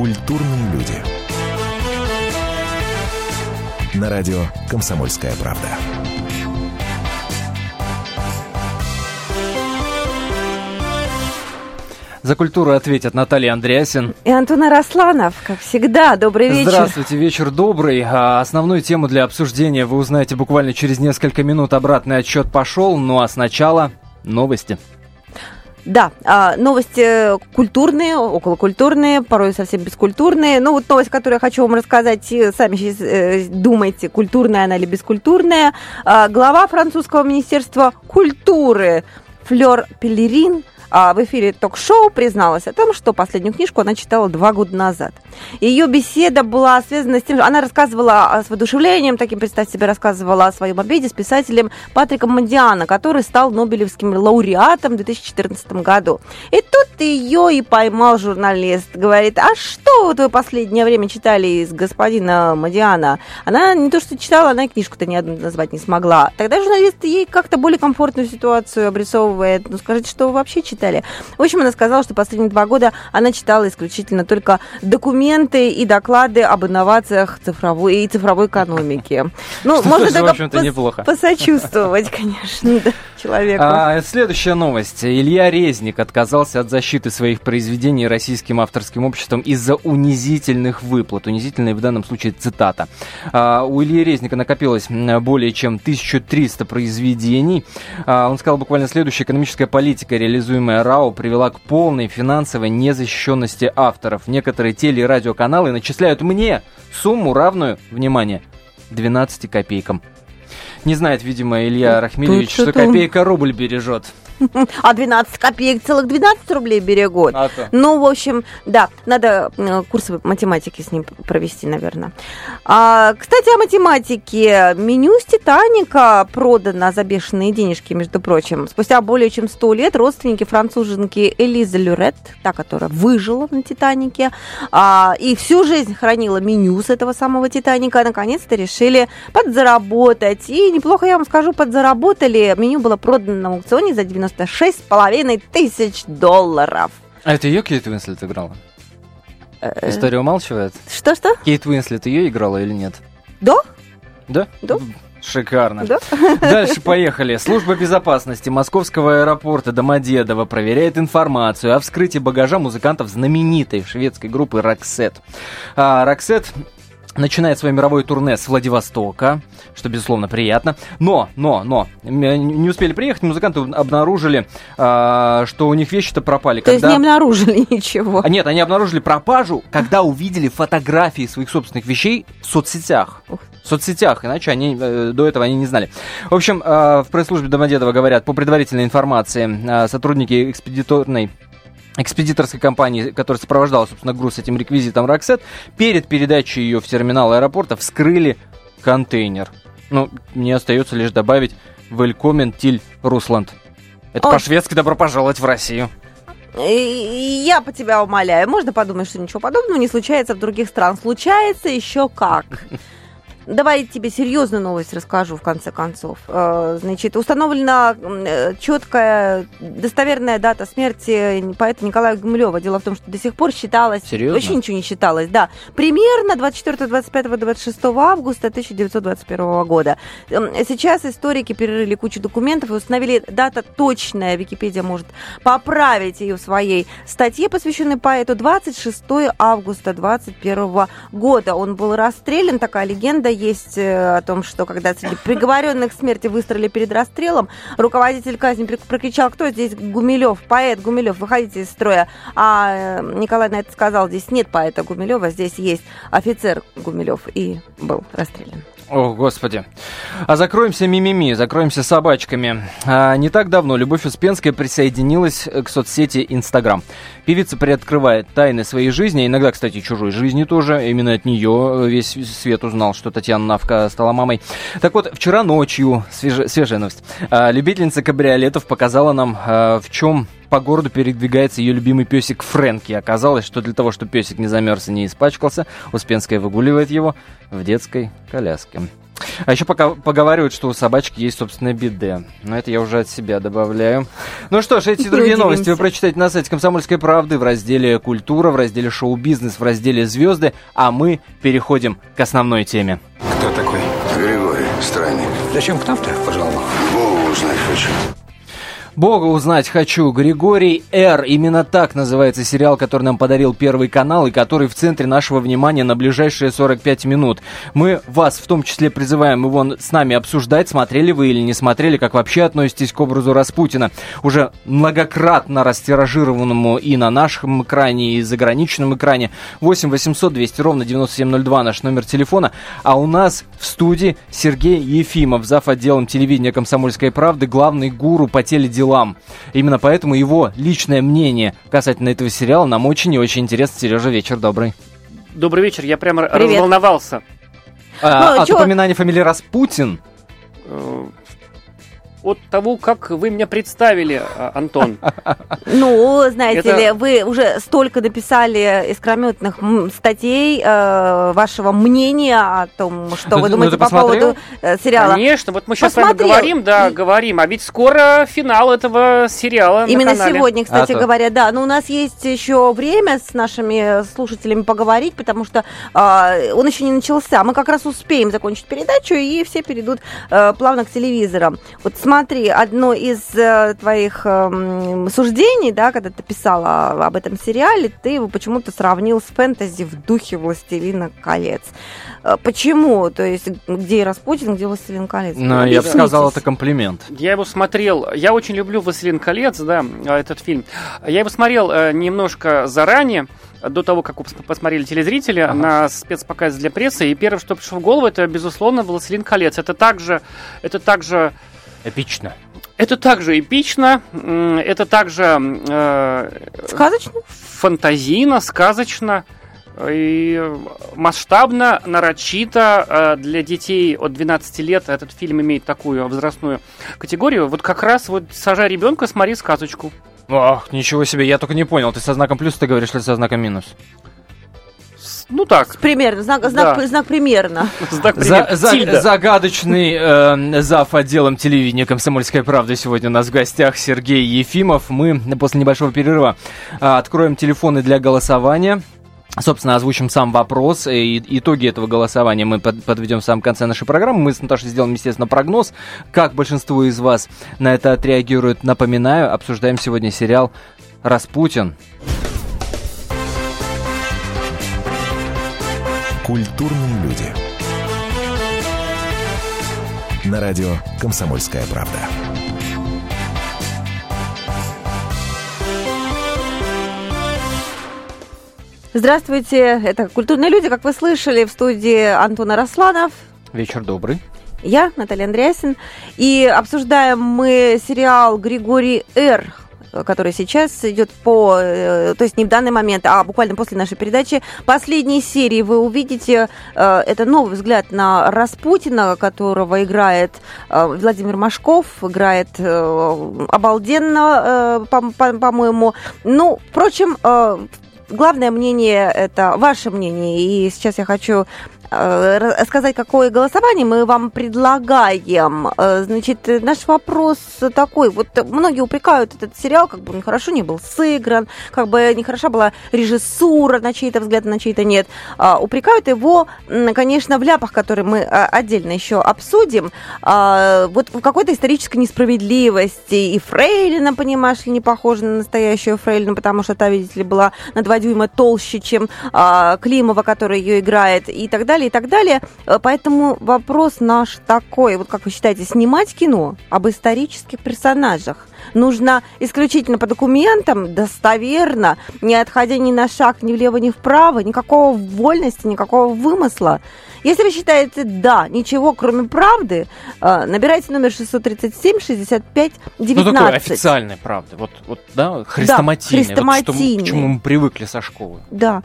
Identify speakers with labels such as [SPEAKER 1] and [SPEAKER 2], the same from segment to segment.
[SPEAKER 1] Культурные люди. На радио «Комсомольская правда».
[SPEAKER 2] За культуру ответят Наталья Андреасин.
[SPEAKER 3] И Антон Арасланов, как всегда. Добрый вечер.
[SPEAKER 2] Здравствуйте, вечер добрый. А основную тему для обсуждения вы узнаете буквально через несколько минут. Обратный отчет пошел, ну а сначала новости.
[SPEAKER 3] Да, а, новости культурные, околокультурные, порой совсем бескультурные. Ну вот новость, которую я хочу вам рассказать, сами сейчас э, думайте, культурная она или бескультурная. А, глава французского министерства культуры Флёр Пелерин в эфире ток-шоу призналась о том, что последнюю книжку она читала два года назад. Ее беседа была связана с тем, что она рассказывала с воодушевлением, таким, представьте себе, рассказывала о своем обеде с писателем Патриком Мандиана, который стал Нобелевским лауреатом в 2014 году. И тут ее и поймал журналист. Говорит, а что вы последнее время читали из господина Мандиана? Она не то что читала, она книжку-то ни одну назвать не смогла. Тогда журналист ей как-то более комфортную ситуацию обрисовывает. Ну, скажите, что вы вообще читали? Читали. В общем, она сказала, что последние два года она читала исключительно только документы и доклады об инновациях цифровой и цифровой экономики.
[SPEAKER 2] Ну, что можно только пос- неплохо.
[SPEAKER 3] посочувствовать, конечно, человеку.
[SPEAKER 2] А, следующая новость. Илья Резник отказался от защиты своих произведений российским авторским обществом из-за унизительных выплат. Унизительные в данном случае цитата. А, у Ильи Резника накопилось более чем 1300 произведений. А, он сказал буквально следующее. Экономическая политика, реализуемая РАО привела к полной финансовой незащищенности авторов. Некоторые теле- и радиоканалы начисляют мне сумму равную, внимание, 12 копейкам. Не знает, видимо, Илья Рахмилевич, что копейка рубль бережет.
[SPEAKER 3] А 12 копеек целых 12 рублей берегут. А то. Ну, в общем, да, надо курсы математики с ним провести, наверное. А, кстати, о математике. Меню с Титаника продано за бешеные денежки, между прочим. Спустя более чем 100 лет родственники француженки Элиза Люрет, та, которая выжила на Титанике, а, и всю жизнь хранила меню с этого самого Титаника, наконец-то решили подзаработать. И неплохо, я вам скажу, подзаработали. Меню было продано на аукционе за 90 96,5 тысяч долларов.
[SPEAKER 2] А это ее Кейт Уинслет играла? Э, История умалчивает?
[SPEAKER 3] Что-что?
[SPEAKER 2] Кейт Уинслет ее играла или нет?
[SPEAKER 3] Да.
[SPEAKER 2] Да?
[SPEAKER 3] Да.
[SPEAKER 2] Шикарно. Да? Дальше поехали. Служба безопасности Московского аэропорта Домодедово проверяет информацию о вскрытии багажа музыкантов знаменитой шведской группы Роксет. А, Роксет начинает свое мировое турне с Владивостока, что, безусловно, приятно. Но, но, но, не успели приехать, музыканты обнаружили, э, что у них вещи-то пропали.
[SPEAKER 3] То когда... есть не обнаружили ничего?
[SPEAKER 2] А, нет, они обнаружили пропажу, когда увидели фотографии своих собственных вещей в соцсетях. В соцсетях, иначе они э, до этого они не знали. В общем, э, в пресс-службе Домодедова говорят, по предварительной информации, э, сотрудники экспедиторной экспедиторской компании, которая сопровождала, собственно, груз с этим реквизитом Роксет, перед передачей ее в терминал аэропорта вскрыли контейнер. Ну, мне остается лишь добавить «Велькомен Тиль Русланд». Это О. по-шведски «Добро пожаловать в Россию».
[SPEAKER 3] Я по тебя умоляю. Можно подумать, что ничего подобного не случается в других странах. Случается еще как. Давай тебе серьезную новость расскажу в конце концов. Э, значит, установлена э, четкая, достоверная дата смерти поэта Николая Гумилева. Дело в том, что до сих пор считалось...
[SPEAKER 2] Серьезно?
[SPEAKER 3] Вообще ничего не считалось, да. Примерно 24, 25, 26 августа 1921 года. Сейчас историки перерыли кучу документов и установили дата точная. Википедия может поправить ее в своей статье, посвященной поэту. 26 августа 21 года. Он был расстрелян, такая легенда есть э, о том, что когда среди приговоренных к смерти выстрелили перед расстрелом, руководитель казни прокричал, кто здесь Гумилев, поэт Гумилев, выходите из строя. А э, Николай на это сказал, здесь нет поэта Гумилева, здесь есть офицер Гумилев, и был расстрелян.
[SPEAKER 2] О, господи. А закроемся мимими, закроемся собачками. А, не так давно Любовь Успенская присоединилась к соцсети Инстаграм. Певица приоткрывает тайны своей жизни, иногда, кстати, чужой жизни тоже. Именно от нее весь свет узнал, что Татьяна Навка стала мамой. Так вот, вчера ночью, свеж... свежая новость, а, любительница кабриолетов показала нам, а, в чем по городу передвигается ее любимый песик Фрэнки. Оказалось, что для того, чтобы песик не замерз и не испачкался, Успенская выгуливает его в детской коляске. А еще пока поговаривают, что у собачки есть собственное биде. Но это я уже от себя добавляю. Ну что ж, эти и другие новости вы прочитаете на сайте «Комсомольской правды» в разделе «Культура», в разделе «Шоу-бизнес», в разделе «Звезды». А мы переходим к основной теме.
[SPEAKER 4] Кто такой?
[SPEAKER 5] Григорий, странник.
[SPEAKER 4] Зачем к нам-то пожаловал?
[SPEAKER 5] Богу узнать хочу.
[SPEAKER 2] Бога узнать хочу. Григорий Р. Именно так называется сериал, который нам подарил Первый канал и который в центре нашего внимания на ближайшие 45 минут. Мы вас в том числе призываем его с нами обсуждать, смотрели вы или не смотрели, как вообще относитесь к образу Распутина. Уже многократно растиражированному и на нашем экране, и заграничном экране. 8 800 200 ровно 9702 наш номер телефона. А у нас в студии Сергей Ефимов, зав. отделом телевидения «Комсомольской правды», главный гуру по теледелам делам. Именно поэтому его личное мнение касательно этого сериала нам очень и очень интересно. Сережа, вечер добрый.
[SPEAKER 6] Добрый вечер, я прямо Привет. разволновался.
[SPEAKER 2] А, ну, от чё? упоминания фамилии Распутин?
[SPEAKER 6] От того, как вы меня представили, а, Антон.
[SPEAKER 3] Ну, знаете Это... ли, вы уже столько написали искрометных статей э, вашего мнения о том, что вы ну, думаете по поводу э, сериала.
[SPEAKER 6] Конечно, вот мы сейчас Посмотрел. с вами говорим, да, И... говорим, а ведь скоро финал этого сериала
[SPEAKER 3] Именно сегодня, кстати а говоря, да. Но у нас есть еще время с нашими слушателями поговорить, потому что э, он еще не начался. Мы как раз успеем закончить передачу, и все перейдут э, плавно к телевизорам. Вот смотри, одно из э, твоих э, суждений, да, когда ты писала об этом сериале, ты его почему-то сравнил с фэнтези в духе «Властелина колец». Э, почему? То есть, где Распутин, где «Властелин колец»?
[SPEAKER 2] Ну, я бы сказал, это комплимент.
[SPEAKER 6] Я его смотрел, я очень люблю «Властелин колец», да, этот фильм. Я его смотрел э, немножко заранее, до того, как посмотрели телезрители ага. на спецпоказ для прессы, и первое, что пришло в голову, это, безусловно, «Властелин колец». Это также, это также
[SPEAKER 2] Эпично.
[SPEAKER 6] Это также эпично, это также... Э,
[SPEAKER 3] сказочно?
[SPEAKER 6] Фантазийно, сказочно и масштабно, нарочито э, для детей от 12 лет этот фильм имеет такую возрастную категорию. Вот как раз вот сажай ребенка, смотри сказочку.
[SPEAKER 2] Ах, ничего себе, я только не понял, ты со знаком плюс ты говоришь или со знаком минус?
[SPEAKER 6] Ну так.
[SPEAKER 3] Примерно, знак, знак, да. знак примерно.
[SPEAKER 2] Знак примерно. За, за, загадочный э, зав. отделом телевидения «Комсомольская правда» сегодня у нас в гостях Сергей Ефимов. Мы после небольшого перерыва э, откроем телефоны для голосования. Собственно, озвучим сам вопрос. И итоги этого голосования мы под, подведем в самом конце нашей программы. Мы с Наташей сделаем, естественно, прогноз, как большинство из вас на это отреагирует. Напоминаю, обсуждаем сегодня сериал «Распутин».
[SPEAKER 1] Культурные люди. На радио «Комсомольская правда».
[SPEAKER 3] Здравствуйте, это «Культурные люди», как вы слышали, в студии Антона Росланов.
[SPEAKER 2] Вечер добрый.
[SPEAKER 3] Я, Наталья Андреасин. И обсуждаем мы сериал «Григорий Р» который сейчас идет по, э, то есть не в данный момент, а буквально после нашей передачи, последней серии вы увидите, э, это новый взгляд на Распутина, которого играет э, Владимир Машков, играет обалденно, по-моему. Ну, впрочем, главное мнение это ваше мнение, и сейчас я хочу сказать, какое голосование мы вам предлагаем. Э, значит, наш вопрос такой. Вот многие упрекают этот сериал, как бы он хорошо не был сыгран, как бы нехороша была режиссура на чей-то взгляд, на чей-то нет. А, упрекают его, конечно, в ляпах, которые мы а, отдельно еще обсудим. А, вот в какой-то исторической несправедливости. И Фрейлина, понимаешь ли, не похожа на настоящую Фрейлину, потому что та, видите ли, была на два дюйма толще, чем Климова, которая ее играет, и так далее далее, и так далее. Э, поэтому вопрос наш такой, вот как вы считаете, снимать кино об исторических персонажах нужно исключительно по документам, достоверно, не отходя ни на шаг ни влево, ни вправо, никакого вольности, никакого вымысла. Если вы считаете да, ничего кроме правды, э, набирайте номер 637 65 19. Ну, такой
[SPEAKER 2] официальной правды. Вот, вот да, хрестоматийной. Да, хрестоматийной. Вот, что, к чему мы привыкли со школы.
[SPEAKER 3] Да.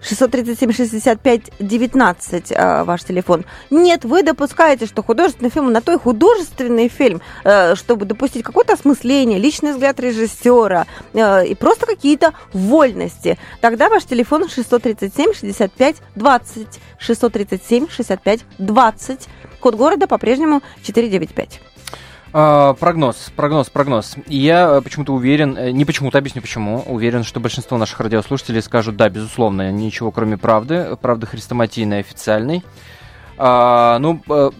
[SPEAKER 3] 637 65 19 ваш телефон. Нет, вы допускаете, что художественный фильм на то и художественный фильм, э, чтобы допустить какое-то осмысление личный взгляд режиссера э, и просто какие-то вольности. Тогда ваш телефон 637 65 20 637 65 20. Код города по-прежнему 495.
[SPEAKER 2] А, прогноз, прогноз, прогноз. Я э, почему-то уверен, э, не почему-то, объясню почему, уверен, что большинство наших радиослушателей скажут, да, безусловно, ничего кроме правды, правды хрестоматийной, официальной. А, ну, а,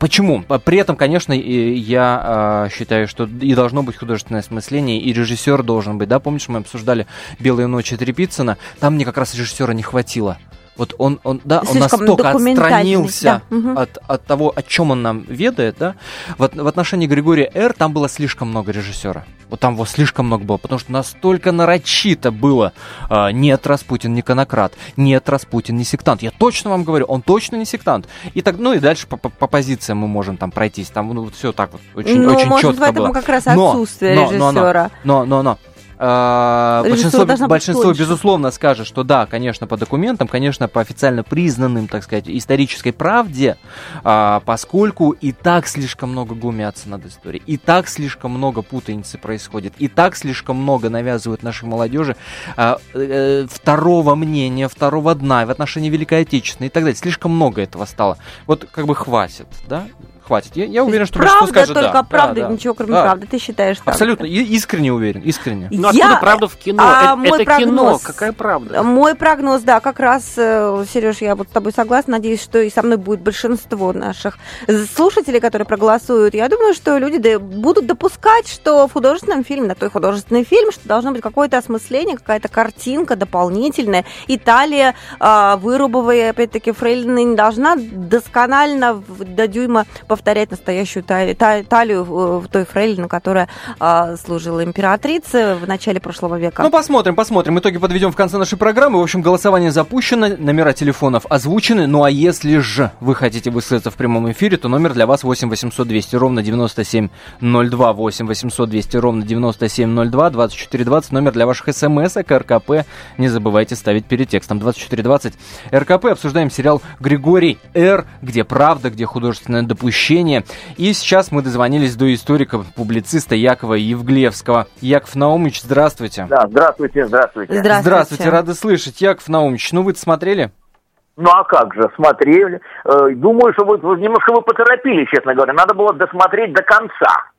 [SPEAKER 2] почему? При этом, конечно, я а, считаю, что и должно быть художественное осмысление, и режиссер должен быть, да, помнишь, мы обсуждали «Белые ночи» Трепицына, там мне как раз режиссера не хватило. Вот он, он, да, он настолько отстранился да. от, от того, о чем он нам ведает, да. Вот в отношении Григория Р. там было слишком много режиссера. Вот там его слишком много было, потому что настолько нарочито было а, нет, Распутин не конократ, нет, Распутин не сектант. Я точно вам говорю, он точно не сектант. И так, ну и дальше по, по, по позициям мы можем там пройтись, там ну, вот все так вот очень, ну, очень может, четко
[SPEAKER 3] в этом
[SPEAKER 2] было.
[SPEAKER 3] как раз отсутствие но, режиссера.
[SPEAKER 2] Но, но, но, но, но а, большинство, большинство безусловно, скажет, что да, конечно, по документам, конечно, по официально признанным, так сказать, исторической правде, а, поскольку и так слишком много глумятся над историей, и так слишком много путаницы происходит, и так слишком много навязывают нашей молодежи а, э, второго мнения, второго дна в отношении Великой Отечественной и так далее. Слишком много этого стало. Вот как бы хватит, да? Хватит. Я, я уверен, что
[SPEAKER 3] правда
[SPEAKER 2] скажет
[SPEAKER 3] только
[SPEAKER 2] да.
[SPEAKER 3] правда,
[SPEAKER 2] да,
[SPEAKER 3] ничего кроме
[SPEAKER 2] да.
[SPEAKER 3] правды. Ты считаешь так?
[SPEAKER 2] Абсолютно, я искренне уверен, искренне.
[SPEAKER 6] Ну откуда я... правда в кино?
[SPEAKER 3] А
[SPEAKER 6] это
[SPEAKER 3] мой
[SPEAKER 6] это
[SPEAKER 3] прогноз...
[SPEAKER 6] кино, какая правда?
[SPEAKER 3] Мой прогноз, да, как раз, э, Сереж, я вот с тобой согласна. Надеюсь, что и со мной будет большинство наших слушателей, которые проголосуют. Я думаю, что люди будут допускать, что в художественном фильме, на той художественный фильм, что должно быть какое-то осмысление, какая-то картинка дополнительная. Италия, э, вырубовая, опять-таки, Фрейлина не должна досконально до дюйма повторять настоящую талию, талию в той фрейлину, которая а, служила императрице в начале прошлого века.
[SPEAKER 2] Ну, посмотрим, посмотрим. Итоги подведем в конце нашей программы. В общем, голосование запущено, номера телефонов озвучены. Ну, а если же вы хотите высказаться в прямом эфире, то номер для вас 8 800 200 ровно 9702. 8 800 200 ровно 9702. 2420 номер для ваших смс РКП. Не забывайте ставить перед текстом 2420. РКП. Обсуждаем сериал «Григорий Р», где правда, где художественное допущение. И сейчас мы дозвонились до историка-публициста Якова Евглевского. Яков Наумович, здравствуйте.
[SPEAKER 7] Да, здравствуйте, здравствуйте.
[SPEAKER 3] Здравствуйте.
[SPEAKER 2] Здравствуйте, рады слышать. Яков Наумович, ну вы смотрели?
[SPEAKER 7] Ну а как же, смотрели. Э, думаю, что вы, немножко вы поторопились, честно говоря. Надо было досмотреть до конца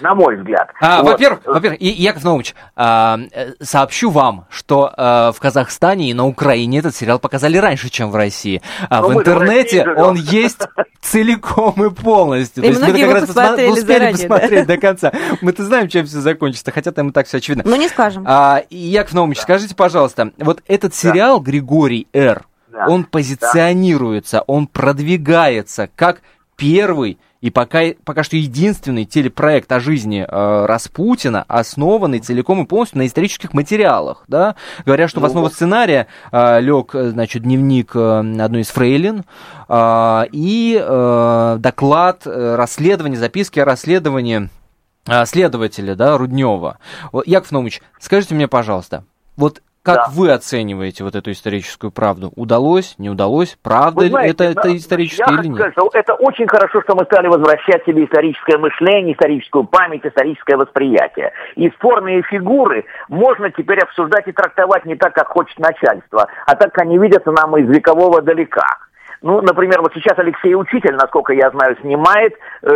[SPEAKER 7] на мой взгляд.
[SPEAKER 2] А, вот. Во-первых, во-первых, Яков Наумович, а, э, сообщу вам, что а, в Казахстане и на Украине этот сериал показали раньше, чем в России. А Но в интернете он есть целиком и полностью.
[SPEAKER 3] И То есть мы как раз посмотрели
[SPEAKER 2] успели заранее, посмотреть да? до конца. Мы-то знаем, чем все закончится, хотя там и так все очевидно.
[SPEAKER 3] Ну, не скажем.
[SPEAKER 2] А, Яков Наумович, да. скажите, пожалуйста, вот этот сериал да. «Григорий Р», да. он позиционируется, да. он продвигается как первый и пока, пока что единственный телепроект о жизни э, Распутина, основанный целиком и полностью на исторических материалах. Да? Говорят, что ну, в основу сценария э, лег э, значит, дневник э, одной из фрейлин э, и э, доклад, э, расследование, записки о расследовании э, следователя да, Руднева. Яков Наумович, скажите мне, пожалуйста, вот как да. вы оцениваете вот эту историческую правду? Удалось, не удалось? Правда знаете, это, это историческое или нет?
[SPEAKER 7] Сказать, это очень хорошо, что мы стали возвращать себе историческое мышление, историческую память, историческое восприятие. И спорные фигуры можно теперь обсуждать и трактовать не так, как хочет начальство, а так, как они видятся нам из векового далека. Ну, например, вот сейчас Алексей Учитель, насколько я знаю, снимает э,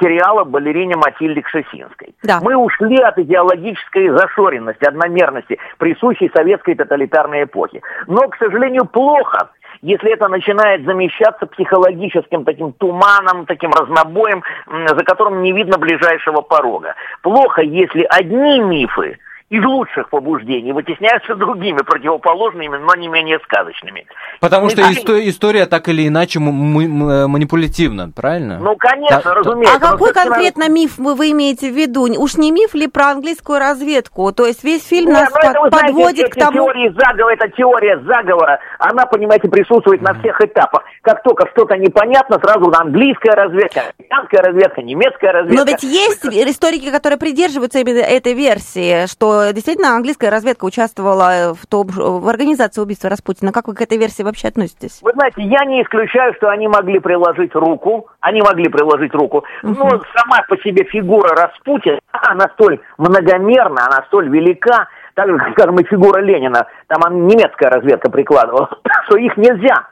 [SPEAKER 7] сериал о балерине Матильде Кшесинской. Да. Мы ушли от идеологической зашоренности, одномерности, присущей советской тоталитарной эпохи. Но, к сожалению, плохо, если это начинает замещаться психологическим таким туманом, таким разнобоем, за которым не видно ближайшего порога. Плохо, если одни мифы из лучших побуждений вытесняются другими противоположными, но не менее сказочными.
[SPEAKER 2] Потому Мы что так... история, история так или иначе манипулятивна, правильно?
[SPEAKER 7] Ну, конечно, да, разумеется.
[SPEAKER 3] А какой конкретно раз... миф вы, вы имеете в виду? Уж не миф ли про английскую разведку? То есть весь фильм Нет, нас это, под, подводит знаете, к тому...
[SPEAKER 7] Теория заговора, это теория заговора, она, понимаете, присутствует mm-hmm. на всех этапах. Как только что-то непонятно, сразу английская разведка, американская разведка, немецкая разведка.
[SPEAKER 3] Но ведь есть историки, которые придерживаются именно этой версии, что действительно английская разведка участвовала в, том, в организации убийства Распутина. Как вы к этой версии вообще относитесь?
[SPEAKER 7] Вы знаете, я не исключаю, что они могли приложить руку, они могли приложить руку, но сама по себе фигура Распутина, она столь многомерна, она столь велика, так же, скажем, и фигура Ленина, там немецкая разведка прикладывала, что их нельзя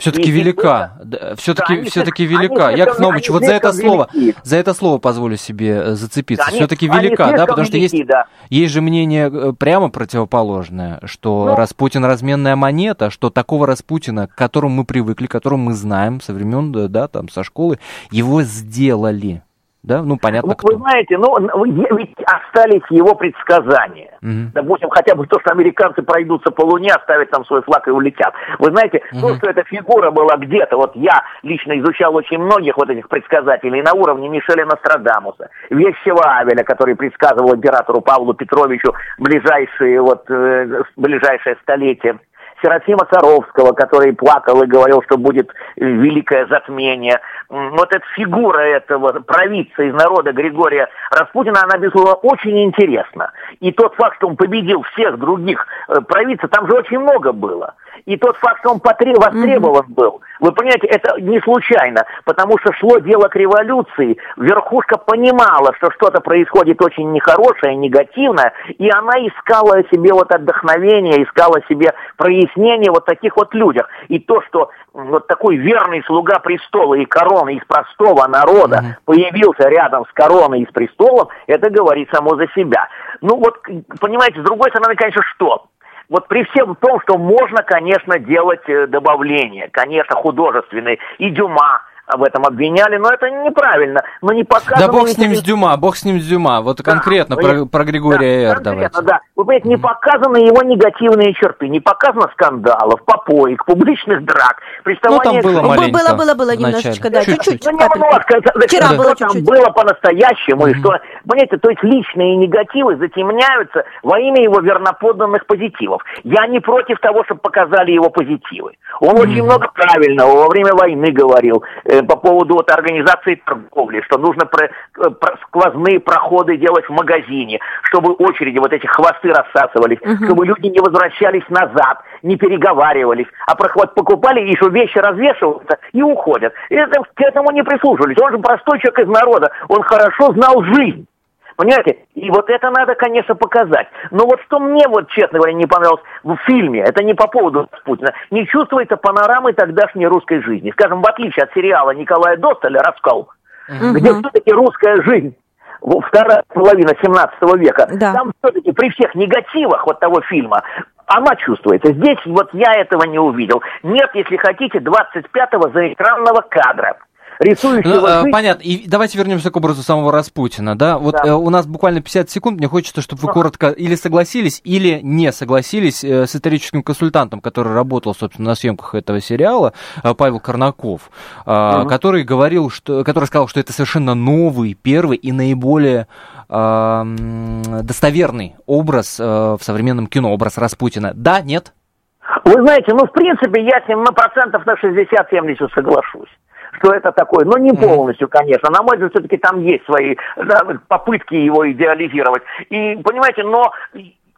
[SPEAKER 2] Все-таки велика. Все-таки все-таки велика. Яков
[SPEAKER 7] они
[SPEAKER 2] вот за это слово,
[SPEAKER 7] велики.
[SPEAKER 2] за это слово позволю себе э, зацепиться.
[SPEAKER 7] Они-
[SPEAKER 2] Все-таки велика, да, потому что есть,
[SPEAKER 7] велики, да.
[SPEAKER 2] есть же мнение э, прямо противоположное, что
[SPEAKER 7] Ну.
[SPEAKER 2] Распутин разменная монета, что такого Распутина, к которому мы привыкли, которого мы знаем со времен, да, да, там, со школы, его сделали. Да, ну понятно,
[SPEAKER 7] Ну,
[SPEAKER 2] кто.
[SPEAKER 7] Вы знаете, ну, ведь остались его предсказания.
[SPEAKER 2] Мгм.
[SPEAKER 7] Допустим, хотя бы то, что американцы пройдутся по Луне, оставят там свой флаг и улетят. Вы знаете, то, что эта фигура была где-то, вот я лично изучал очень многих вот этих предсказателей на уровне Мишеля Нострадамуса, Вещего Авеля, который предсказывал императору Павлу Петровичу ближайшие, вот, э, ближайшее столетие. Серафима Саровского, который плакал и говорил, что будет великое затмение. Вот эта фигура этого провидца из народа Григория Распутина, она, безусловно, очень интересна. И тот факт, что он победил всех других э, провидцев, там же очень много было. И тот факт, что он потре- востребован был, вы понимаете, это не случайно, потому что шло дело к революции, верхушка понимала, что что-то происходит очень нехорошее, негативное, и она искала себе вот отдохновение, искала себе прояснение вот таких вот людях. И то, что вот такой верный слуга престола и короны из простого народа появился рядом с короной и с престолом, это говорит само за себя. Ну вот, понимаете, с другой стороны, конечно, что? Вот при всем том, что можно, конечно, делать э, добавления, конечно, художественные, и Дюма в этом обвиняли, но это неправильно, но не показано...
[SPEAKER 2] Да бог с ним с Дюма, бог с ним с Дюма. Вот конкретно
[SPEAKER 7] Да,
[SPEAKER 2] про, про Григория
[SPEAKER 7] да,
[SPEAKER 2] Р.
[SPEAKER 7] конкретно,
[SPEAKER 2] давайте.
[SPEAKER 7] да. Вы понимаете, не показаны его негативные черты, не показано скандалов, попоек, публичных драк, приставания
[SPEAKER 2] Ну, там было маленько
[SPEAKER 3] Было, было, было немножечко, да,
[SPEAKER 2] Чуть-чуть.
[SPEAKER 7] Ну, немножко.
[SPEAKER 3] Вчера
[SPEAKER 7] что
[SPEAKER 3] было
[SPEAKER 7] там
[SPEAKER 3] чуть-чуть.
[SPEAKER 7] было по-настоящему, и что, понимаете, то есть личные негативы затемняются во имя его верноподданных позитивов. Я не против того, чтобы показали его позитивы. Он очень много правильного во время войны говорил э, по поводу вот организации торговли, что нужно про- э, про- сквозные проходы делать в магазине, чтобы очереди, вот эти хвосты рассасывались, чтобы люди не возвращались назад, не переговаривались, а проход покупали, и что вещи развешиваются и уходят. И это, к этому не прислушивались. Он же простой человек из народа, он хорошо знал жизнь. Понимаете? И вот это надо, конечно, показать. Но вот что мне, вот, честно говоря, не понравилось в фильме, это не по поводу Путина, не чувствуется панорамы тогдашней русской жизни. Скажем, в отличие от сериала Николая Достоля «Раскол», где все-таки русская жизнь вторая половина 17 века,
[SPEAKER 3] Да.
[SPEAKER 7] там все-таки при всех негативах вот того фильма, она чувствуется. Здесь вот я этого не увидел. Нет, если хотите, 25-го заэкранного кадра, рисующего
[SPEAKER 2] Ну, э, понятно. И давайте вернемся к образу самого Распутина, да? Вот
[SPEAKER 7] Да.
[SPEAKER 2] э, у нас буквально 50 секунд. Мне хочется, чтобы вы коротко или согласились, или не согласились э, с историческим консультантом, который работал, собственно, на съемках этого сериала, Павел Корнаков, э, который говорил, что, который сказал, что это совершенно новый, первый и наиболее достоверный образ в современном кино, образ Распутина. Да, нет?
[SPEAKER 7] Вы знаете, ну, в принципе, я с ним на процентов на 60-70 соглашусь что это такое. Но не полностью, конечно. На мой взгляд, все-таки там есть свои да, попытки его идеализировать. И, понимаете, но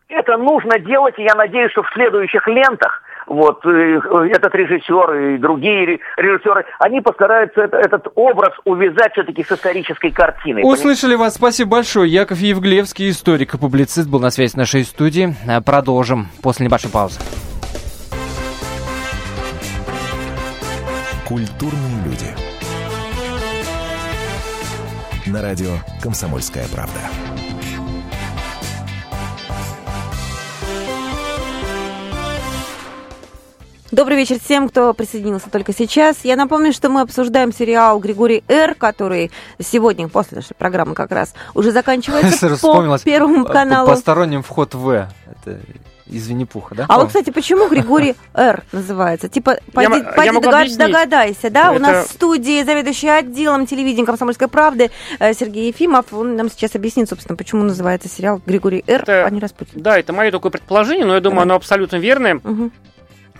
[SPEAKER 7] это нужно делать, и я надеюсь, что в следующих лентах вот э, этот режиссер и другие ре- режиссеры, они постараются это- этот образ увязать все-таки с исторической картиной.
[SPEAKER 2] Услышали вас. Спасибо большое. Яков Евглевский, историк и публицист, был на связи с нашей студией. Продолжим после небольшой паузы.
[SPEAKER 1] Культурные люди. На радио «Комсомольская правда».
[SPEAKER 3] Добрый вечер всем, кто присоединился только сейчас. Я напомню, что мы обсуждаем сериал «Григорий Р», который сегодня, после нашей программы как раз, уже заканчивается по Первому
[SPEAKER 2] э,
[SPEAKER 3] каналу.
[SPEAKER 2] Посторонним вход В. Это из Винни-Пуха, да?
[SPEAKER 3] А вот, кстати, почему Григорий Р называется? Типа, пойди,
[SPEAKER 6] я
[SPEAKER 3] пойди
[SPEAKER 6] могу
[SPEAKER 3] дога-
[SPEAKER 6] объяснить.
[SPEAKER 3] догадайся, да? У
[SPEAKER 6] Это-
[SPEAKER 3] нас в студии заведующий отделом телевидения «Комсомольской правды» э, Сергей Ефимов. Он нам сейчас объяснит, собственно, почему называется сериал «Григорий Р»,
[SPEAKER 6] Это-
[SPEAKER 3] а не Распутин.
[SPEAKER 6] Да, это мое такое предположение, но я думаю,
[SPEAKER 3] Давай.
[SPEAKER 6] оно абсолютно верное.
[SPEAKER 3] Мгм.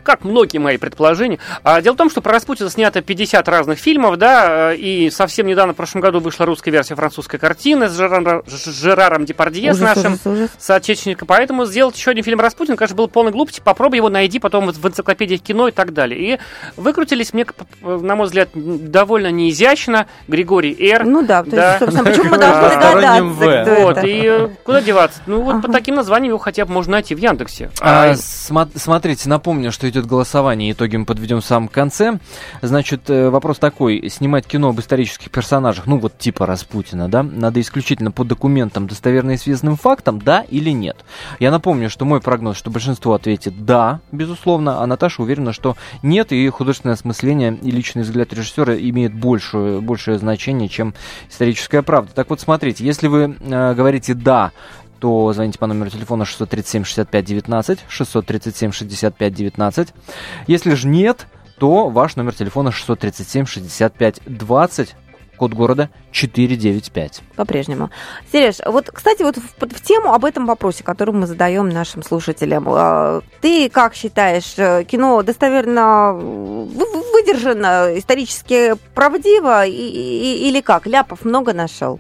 [SPEAKER 6] Как многие мои предположения. А, дело в том, что про Распутина снято 50 разных фильмов, да, и совсем недавно, в прошлом году, вышла русская версия французской картины с Жераром, Жераром Депардье, ужас, с нашим ужас, ужас. соотечественником. Поэтому сделать еще один фильм Распутин, конечно, было полной глупостью. Попробуй его найди потом в энциклопедиях кино и так далее. И выкрутились, мне, на мой взгляд, довольно неизящно. Григорий Р.
[SPEAKER 3] Ну да, да. То есть, собственно, почему мы должны догадаться,
[SPEAKER 6] Вот, и э, куда деваться? Ну, вот по таким названиям его хотя бы можно найти в Яндексе.
[SPEAKER 2] А, смотрите, напомню, что идет голосование, итоги мы подведем в самом конце. Значит, э, вопрос такой. Снимать кино об исторических персонажах, ну вот типа Распутина, да, надо исключительно по документам, достоверно известным фактам, да или нет? Я напомню, что мой прогноз, что большинство ответит да, безусловно, а Наташа уверена, что нет, и художественное осмысление и личный взгляд режиссера имеет большее, большее значение, чем историческая правда. Так вот, смотрите, если вы э, говорите да, то звоните по номеру телефона 637 65 19, 637 65 19. Если же нет, то ваш номер телефона 637 65 20 код города 495.
[SPEAKER 3] По-прежнему. Сереж, вот, кстати, вот в, в тему об этом вопросе, который мы задаем нашим слушателям. А, ты как считаешь, э, кино достоверно выдержано, исторически правдиво и, и, или как? Ляпов много нашел?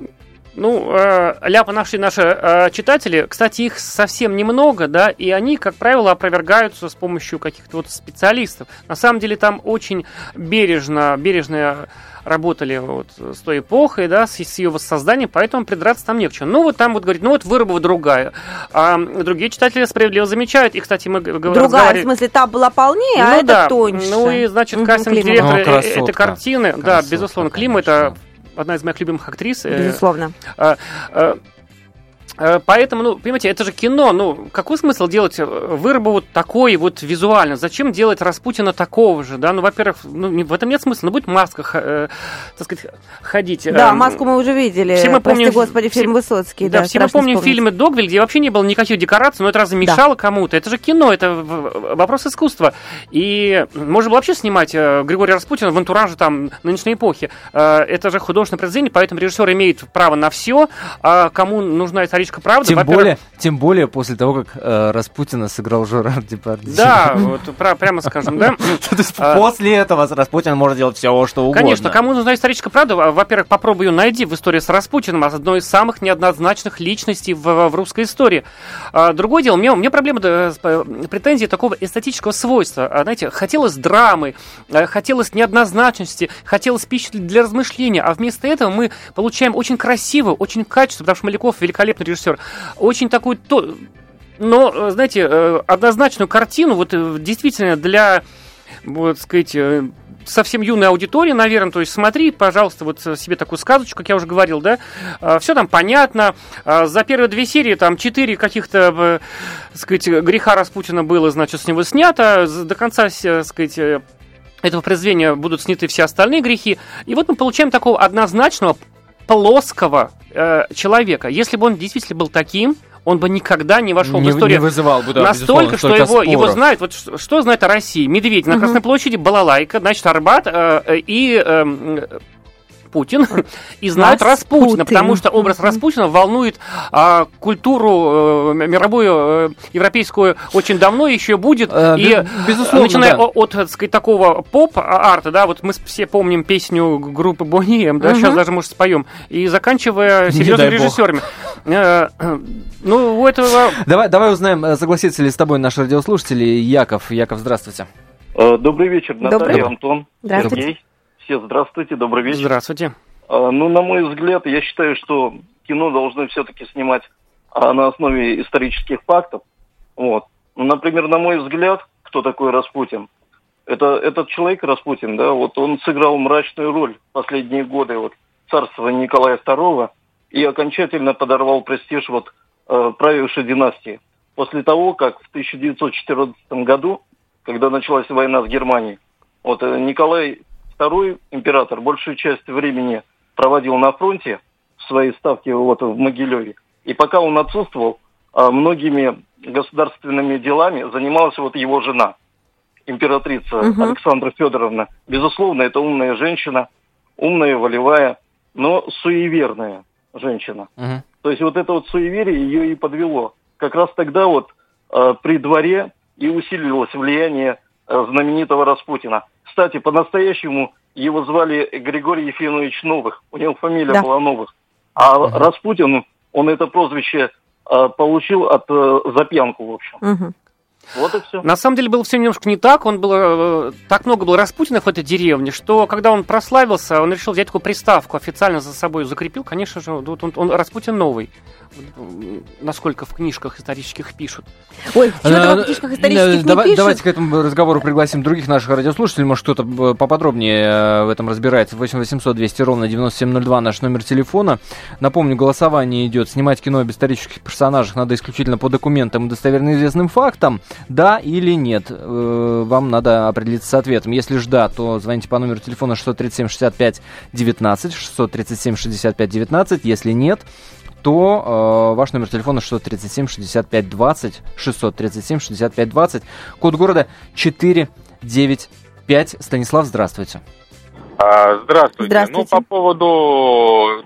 [SPEAKER 6] Ну, э, ляпы нашли наши э, читатели. Кстати, их совсем немного, да, и они, как правило, опровергаются с помощью каких-то вот специалистов. На самом деле там очень бережно, бережно работали вот с той эпохой, да, с, с ее воссозданием, поэтому придраться там не к чему. Ну, вот там вот говорит, ну, вот вырубова другая. А другие читатели справедливо замечают, и, кстати, мы говорим...
[SPEAKER 3] Другая, в смысле, та была полнее, а ну, а да. это тоньше.
[SPEAKER 6] Ну, и, значит, кастинг-директор ну, этой картины, красотка, да, безусловно, Клим, это одна из моих любимых актрис.
[SPEAKER 3] Э, Безусловно. Э,
[SPEAKER 6] э, Э, поэтому, ну, понимаете, это же кино. Ну, какой смысл делать э, вырубу вот такой вот визуально? Зачем делать Распутина такого же, да? Ну, во-первых, ну, в этом нет смысла. Ну, будет маска, э, так сказать, ходить.
[SPEAKER 3] Да, э, маску мы уже видели. Все мы помним, Прости, господи, фильм все, Высоцкий.
[SPEAKER 6] Да, да все мы помним вспомнить. фильмы Догвиль, где вообще не было никаких декораций, но это разве мешало да. кому-то? Это же кино, это вопрос искусства. И можно было вообще снимать э, Григория Распутина в антураже там нынешней эпохи. Э, это же художественное произведение, поэтому режиссер имеет право на все. А кому нужна историческая историческая правда.
[SPEAKER 2] Тем более, тем более после того, как э, Распутина сыграл Жерар Депардье.
[SPEAKER 6] Да, вот про, прямо скажем, да.
[SPEAKER 2] То есть а, после этого Распутин может делать все, что угодно.
[SPEAKER 6] Конечно, кому нужна историческая правда, во-первых, попробуй ее найди в истории с Распутиным, одной из самых неоднозначных личностей в, в русской истории. А, другое дело, у меня, проблема с претензией такого эстетического свойства. А, знаете, хотелось драмы, э, хотелось неоднозначности, хотелось пищи для размышления, а вместо этого мы получаем очень красивую, очень качественную, потому что Маляков великолепный режиссер, очень такую, то, но, э, знаете, э, однозначную картину, вот э, действительно для, вот сказать, совсем юной аудитории, наверное, то есть смотри, пожалуйста, вот себе такую сказочку, как я уже говорил, да, все там понятно, за первые две серии там четыре каких-то, сказать, греха Распутина было, значит, с него снято, до конца, сказать, этого произведения будут сняты все остальные грехи, и вот мы получаем такого однозначного, плоского э, человека. Если бы он действительно был таким, он бы никогда не вошел не, в историю.
[SPEAKER 2] Не вызывал бы, да,
[SPEAKER 6] Настолько, что его, его знают. Вот что, что знает о России? Медведь на Красной площади, балалайка, значит, Арбат э, э и э, Путин и знают Распутина, Распутин. потому что образ Распутина волнует а, культуру э, мировую, э, европейскую очень давно еще будет.
[SPEAKER 2] Э, и безусловно,
[SPEAKER 6] начиная да. от, так сказать, такого поп-арта, да, вот мы все помним песню группы Бонни да, угу. сейчас даже, может, споем, и заканчивая серьезными режиссерами. Э, ну, у этого...
[SPEAKER 2] Давай, давай узнаем, согласится ли с тобой наш радиослушатель Яков. Яков, здравствуйте.
[SPEAKER 8] Добрый вечер, Наталья, Добрый. Антон,
[SPEAKER 3] Здравствуйте.
[SPEAKER 8] Сергей. Все, здравствуйте, добрый вечер.
[SPEAKER 6] Здравствуйте.
[SPEAKER 8] А, ну, на мой взгляд, я считаю, что кино должны все-таки снимать а, на основе исторических фактов. Вот. Ну, например, на мой взгляд, кто такой Распутин? Это этот человек Распутин, да, вот он сыграл мрачную роль последние годы вот царства Николая II и окончательно подорвал престиж вот э, правившей династии. После того, как в 1914 году, когда началась война с Германией, вот э, Николай Второй император большую часть времени проводил на фронте в своей ставке вот в Могилеве. И пока он отсутствовал, а, многими государственными делами занималась вот его жена, императрица угу. Александра Федоровна. Безусловно, это умная женщина, умная, волевая, но суеверная женщина. Угу. То есть вот это вот суеверие ее и подвело. Как раз тогда вот э, при дворе и усилилось влияние э, знаменитого Распутина. Кстати, по-настоящему его звали Григорий Ефимович Новых. У него фамилия
[SPEAKER 3] Да.
[SPEAKER 8] была Новых. А Распутин, он это прозвище э, получил от э, за пьянку, в общем.
[SPEAKER 3] Мгм.
[SPEAKER 8] Вот и все.
[SPEAKER 6] На самом деле было все немножко не так. Он было э, так много было Распутинов в этой деревне, что когда он прославился, он решил взять такую приставку, официально за собой закрепил. Конечно же, вот он, он Распутин новый. Насколько в книжках исторических пишут.
[SPEAKER 3] Ой, чего
[SPEAKER 2] Э,
[SPEAKER 3] в книжках исторических не
[SPEAKER 2] давай-
[SPEAKER 3] пишут.
[SPEAKER 2] Давайте к этому разговору пригласим других наших радиослушателей. Может, кто-то э, поподробнее э, в этом разбирается. 8 800 200 ровно 9702 наш номер телефона. Напомню, голосование идет. Снимать кино об исторических персонажах надо исключительно по документам и достоверно известным фактам. Да или нет? Э, Вам надо определиться с ответом. Если ж да, то звоните по номеру телефона 637 65 19, 637 65 19. Если нет, то э, ваш номер телефона 637 65 20, 637 65 20, код города 495. Станислав, здравствуйте.
[SPEAKER 9] А, Здравствуйте.
[SPEAKER 3] Здравствуйте.
[SPEAKER 9] Ну, по поводу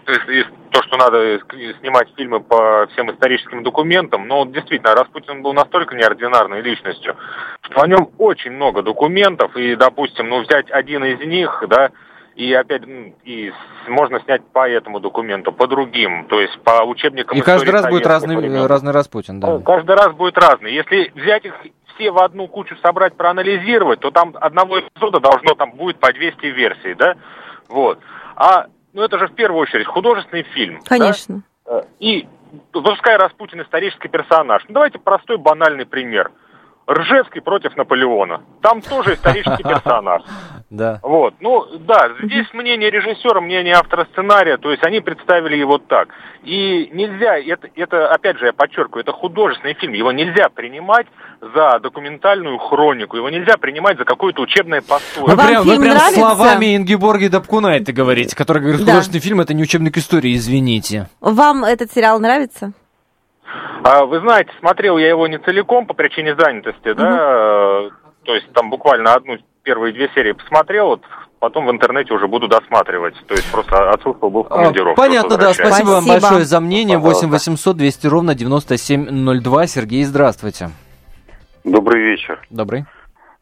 [SPEAKER 9] то, что надо снимать фильмы по всем историческим документам, но действительно, Распутин был настолько неординарной личностью, что о нем очень много документов, и, допустим, ну, взять один из них, да, и опять, м, и можно снять по этому документу, по другим, то есть по учебникам
[SPEAKER 2] И каждый раз будет разный,
[SPEAKER 9] времен.
[SPEAKER 2] разный Распутин, да.
[SPEAKER 9] Ну, Каждый раз будет разный. Если взять их все в одну кучу собрать, проанализировать, то там одного эпизода должно там будет по 200 версий, да? Вот. А, ну это же в первую очередь художественный фильм. да?
[SPEAKER 3] Конечно.
[SPEAKER 9] Э, И пускай Распутин исторический персонаж. Ну, давайте простой банальный пример. Ржевский против Наполеона. Там тоже исторический персонаж.
[SPEAKER 2] Да.
[SPEAKER 9] Вот, ну да, здесь мнение режиссера, мнение автора сценария, то есть они представили его так. И нельзя, это, это опять же я подчеркиваю, это художественный фильм, его нельзя принимать за документальную хронику, его нельзя принимать за какое-то учебное пособие.
[SPEAKER 2] Вы прям, вы прям словами Ингеборги Дапкуна это говорите, который говорит,
[SPEAKER 3] Да.
[SPEAKER 2] художественный фильм это не учебник истории, извините.
[SPEAKER 3] Вам этот сериал нравится?
[SPEAKER 9] А, вы знаете, смотрел я его не целиком по причине занятости, да, э, то есть там буквально одну, первые две серии посмотрел, вот потом в интернете уже буду досматривать, то есть просто отсутствовал, был в
[SPEAKER 2] А,
[SPEAKER 9] командировке.
[SPEAKER 2] Понятно, да.
[SPEAKER 9] возвращаюсь.
[SPEAKER 2] Спасибо вам
[SPEAKER 3] Спасибо.
[SPEAKER 2] большое за мнение. 8
[SPEAKER 9] Пожалуйста.
[SPEAKER 2] 800 200 ровно 9702. Сергей, здравствуйте.
[SPEAKER 10] Добрый вечер.
[SPEAKER 2] Добрый.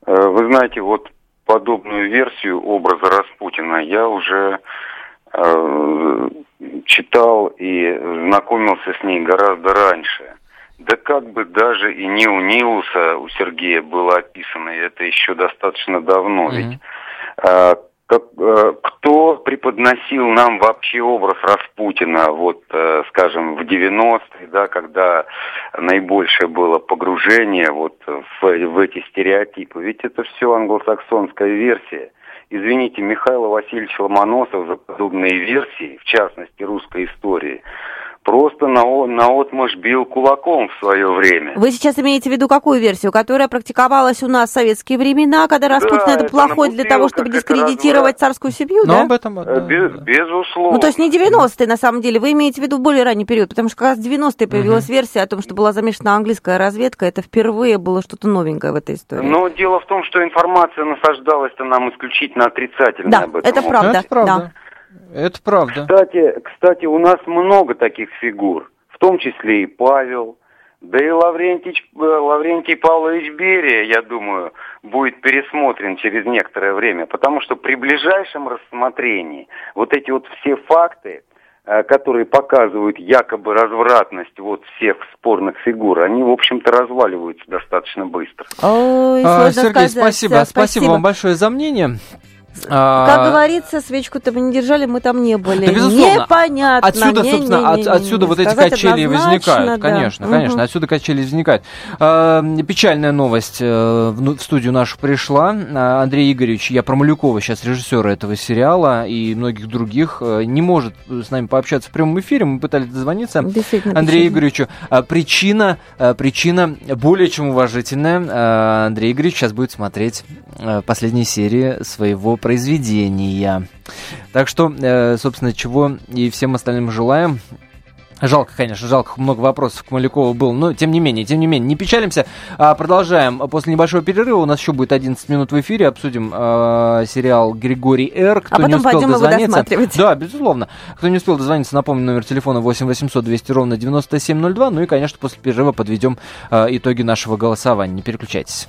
[SPEAKER 10] Э, Вы знаете, вот подобную версию образа Распутина я уже э, читал и знакомился с ней гораздо раньше. Да как бы даже и не у Нилуса, у Сергея было описано, и это еще достаточно давно.
[SPEAKER 2] Мгм.
[SPEAKER 10] Ведь э, как, э, кто преподносил нам вообще образ Распутина, вот, э, скажем, в 90-е, да, когда наибольшее было погружение вот в, в эти стереотипы. Ведь это все англосаксонская версия. Извините, Михаил Васильевич Ломоносов за подобные версии, в частности русской истории, просто на, наотмашь бил кулаком в свое время.
[SPEAKER 3] Вы сейчас имеете в виду какую версию, которая практиковалась у нас в советские времена, когда Распутин это
[SPEAKER 10] это
[SPEAKER 3] плохой
[SPEAKER 10] на
[SPEAKER 3] для того, чтобы дискредитировать
[SPEAKER 10] разврат.
[SPEAKER 3] царскую семью,
[SPEAKER 2] Но
[SPEAKER 3] да?
[SPEAKER 2] об этом...
[SPEAKER 10] Э,
[SPEAKER 2] да,
[SPEAKER 10] без-
[SPEAKER 2] да.
[SPEAKER 10] безусловно.
[SPEAKER 3] Ну, то есть не 90-е, на самом деле. Вы имеете в виду более ранний период, потому что как раз в 90-е появилась версия о том, что была замешана английская разведка. Это впервые было что-то новенькое в этой истории.
[SPEAKER 10] Но дело в том, что информация насаждалась-то нам исключительно отрицательно
[SPEAKER 3] да,
[SPEAKER 10] об этом.
[SPEAKER 3] это правда.
[SPEAKER 2] Это правда.
[SPEAKER 3] да.
[SPEAKER 2] Это правда.
[SPEAKER 10] Кстати, кстати, у нас много таких фигур, в том числе и Павел, да и Лаврентич, э, Лаврентий Павлович Берия, я думаю, будет пересмотрен через некоторое время, потому что при ближайшем рассмотрении вот эти вот все факты, э, которые показывают якобы развратность вот всех спорных фигур, они, в общем-то, разваливаются достаточно быстро.
[SPEAKER 3] Ой,
[SPEAKER 2] А, Сергей,
[SPEAKER 3] сказать.
[SPEAKER 2] спасибо.
[SPEAKER 3] Да,
[SPEAKER 2] спасибо. вам большое за мнение. А,
[SPEAKER 3] Как говорится, свечку-то мы не держали, мы там не были.
[SPEAKER 2] Да, безусловно.
[SPEAKER 3] Непонятно.
[SPEAKER 2] Отсюда,
[SPEAKER 3] Не,
[SPEAKER 2] собственно,
[SPEAKER 3] не,
[SPEAKER 2] от-
[SPEAKER 3] не, не,
[SPEAKER 2] отсюда вот эти качели возникают.
[SPEAKER 3] да.
[SPEAKER 2] Конечно, конечно, отсюда качели возникают. А, печальная новость э, в, ну- в студию нашу пришла. А, Андрей Игоревич, я про Малюкова, сейчас режиссера этого сериала и многих других, э, не может с нами пообщаться в прямом эфире. Мы пытались дозвониться.
[SPEAKER 3] Действительно.
[SPEAKER 2] Андрею
[SPEAKER 3] печально.
[SPEAKER 2] Игоревичу. А, Причина, причина более чем уважительная. Андрей Игоревич сейчас будет смотреть последние серии своего произведения. Так что, э, собственно, чего и всем остальным желаем. Жалко, конечно, жалко, много вопросов к Малякову было, но тем не менее, тем не менее, не печалимся. А, продолжаем. После небольшого перерыва у нас еще будет 11 минут в эфире, обсудим э, сериал «Григорий Р». Кто
[SPEAKER 3] А потом
[SPEAKER 2] не успел
[SPEAKER 3] пойдем его
[SPEAKER 2] дозвониться,
[SPEAKER 3] досматривать.
[SPEAKER 2] Да, безусловно. Кто не успел дозвониться, напомню, номер телефона 8 800 200 ровно 9702. Ну и, конечно, после перерыва подведем э, итоги нашего голосования. Не переключайтесь.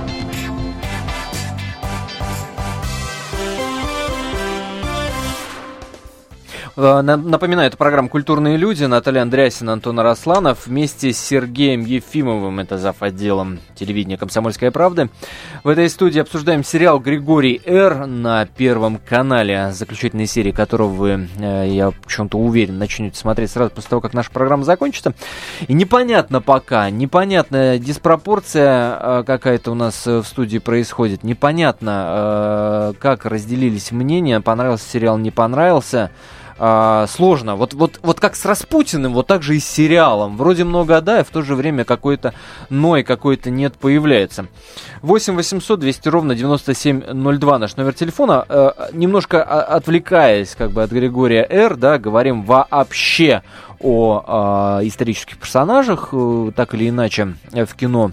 [SPEAKER 2] Напоминаю, это программа «Культурные люди». Наталья Андреасина, Антон Арасланов. Вместе с Сергеем Ефимовым, это зав. отделом телевидения «Комсомольская правда». В этой студии обсуждаем сериал «Григорий Р» на Первом канале, заключительной серии которого вы, э, я почему-то уверен, начнете смотреть сразу после того, как наша программа закончится. И непонятно пока, непонятная диспропорция э, какая-то у нас э, в студии происходит. Непонятно, э, как разделились мнения, понравился сериал, не понравился а, сложно. Вот, вот, вот как с Распутиным, вот так же и с сериалом. Вроде много да, и в то же время какой-то ной, какой-то нет появляется. 8 800 200 ровно 9702 наш номер телефона. Э, немножко отвлекаясь как бы от Григория Р, да, говорим вообще о а, исторических персонажах, э, так или иначе, э, в кино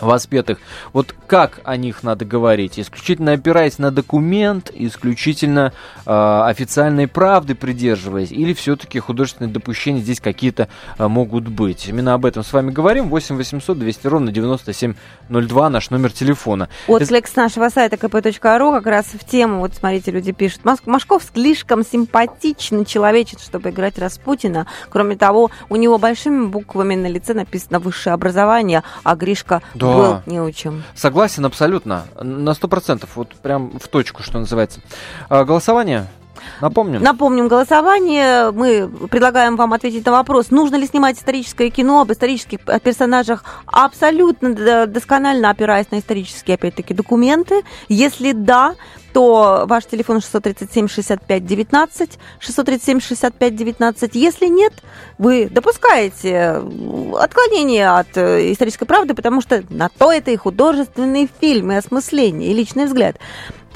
[SPEAKER 2] воспетых. Вот как о них надо говорить? Исключительно опираясь на документ, исключительно э, официальной правды придерживаясь, или все-таки художественные допущения здесь какие-то э, могут быть? Именно об этом с вами говорим. 8 800 200 ровно 9702 наш номер телефона.
[SPEAKER 3] Отклик с нашего сайта kp.ru как раз в тему, вот смотрите, люди пишут, «Мас- Машков слишком симпатичный человечек, чтобы играть Распутина. Кроме того, у него большими буквами на лице написано высшее образование, а Гришка
[SPEAKER 2] Да.
[SPEAKER 3] Был неучим.
[SPEAKER 2] Согласен абсолютно, на сто процентов, вот прям в точку, что называется. А, голосование, напомним.
[SPEAKER 3] Напомним голосование. Мы предлагаем вам ответить на вопрос, нужно ли снимать историческое кино об исторических персонажах абсолютно досконально опираясь на исторические, опять-таки, документы. Если да, то ваш телефон 637-65-19, 637-65-19. Если нет, вы допускаете отклонение от э, исторической правды, потому что на то это и художественный фильм, и осмысление, и личный взгляд.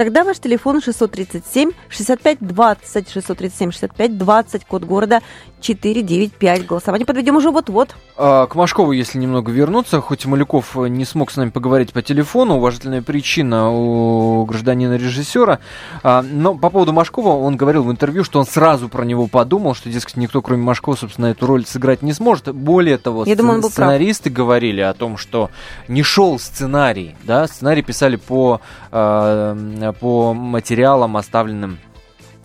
[SPEAKER 3] Тогда ваш телефон 637 65 20 637 65 20 код города 495. Голосование подведем уже вот-вот.
[SPEAKER 2] А, К Машкову, если немного вернуться, хоть Малюков э, не смог с нами поговорить по телефону, уважительная причина у гражданина режиссера, А, но по поводу Машкова он говорил в интервью, что он сразу про него подумал, что, дескать, никто, кроме Машкова, собственно, эту роль сыграть не сможет. Более того,
[SPEAKER 3] Я думаю, он был прав.
[SPEAKER 2] сценаристы говорили о том, что не шел сценарий, да, сценарий писали по, э, по материалам, оставленным